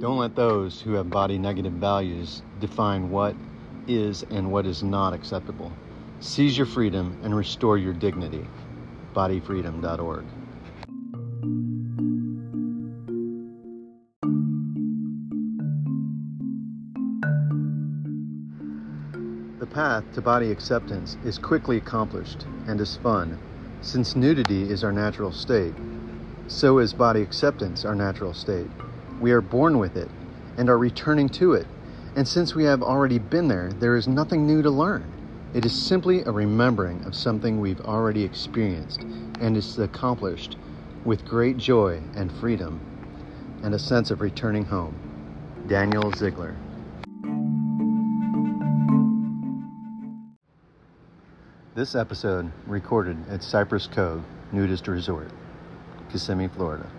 Don't let those who have body negative values define what is and what is not acceptable. Seize your freedom and restore your dignity. Bodyfreedom.org. The path to body acceptance is quickly accomplished and is fun, since nudity is our natural state. So is body acceptance our natural state. We are born with it and are returning to it. And since we have already been there, there is nothing new to learn. It is simply a remembering of something we've already experienced and is accomplished with great joy and freedom and a sense of returning home. Daniel Ziegler. This episode recorded at Cypress Cove Nudist Resort, Kissimmee, Florida.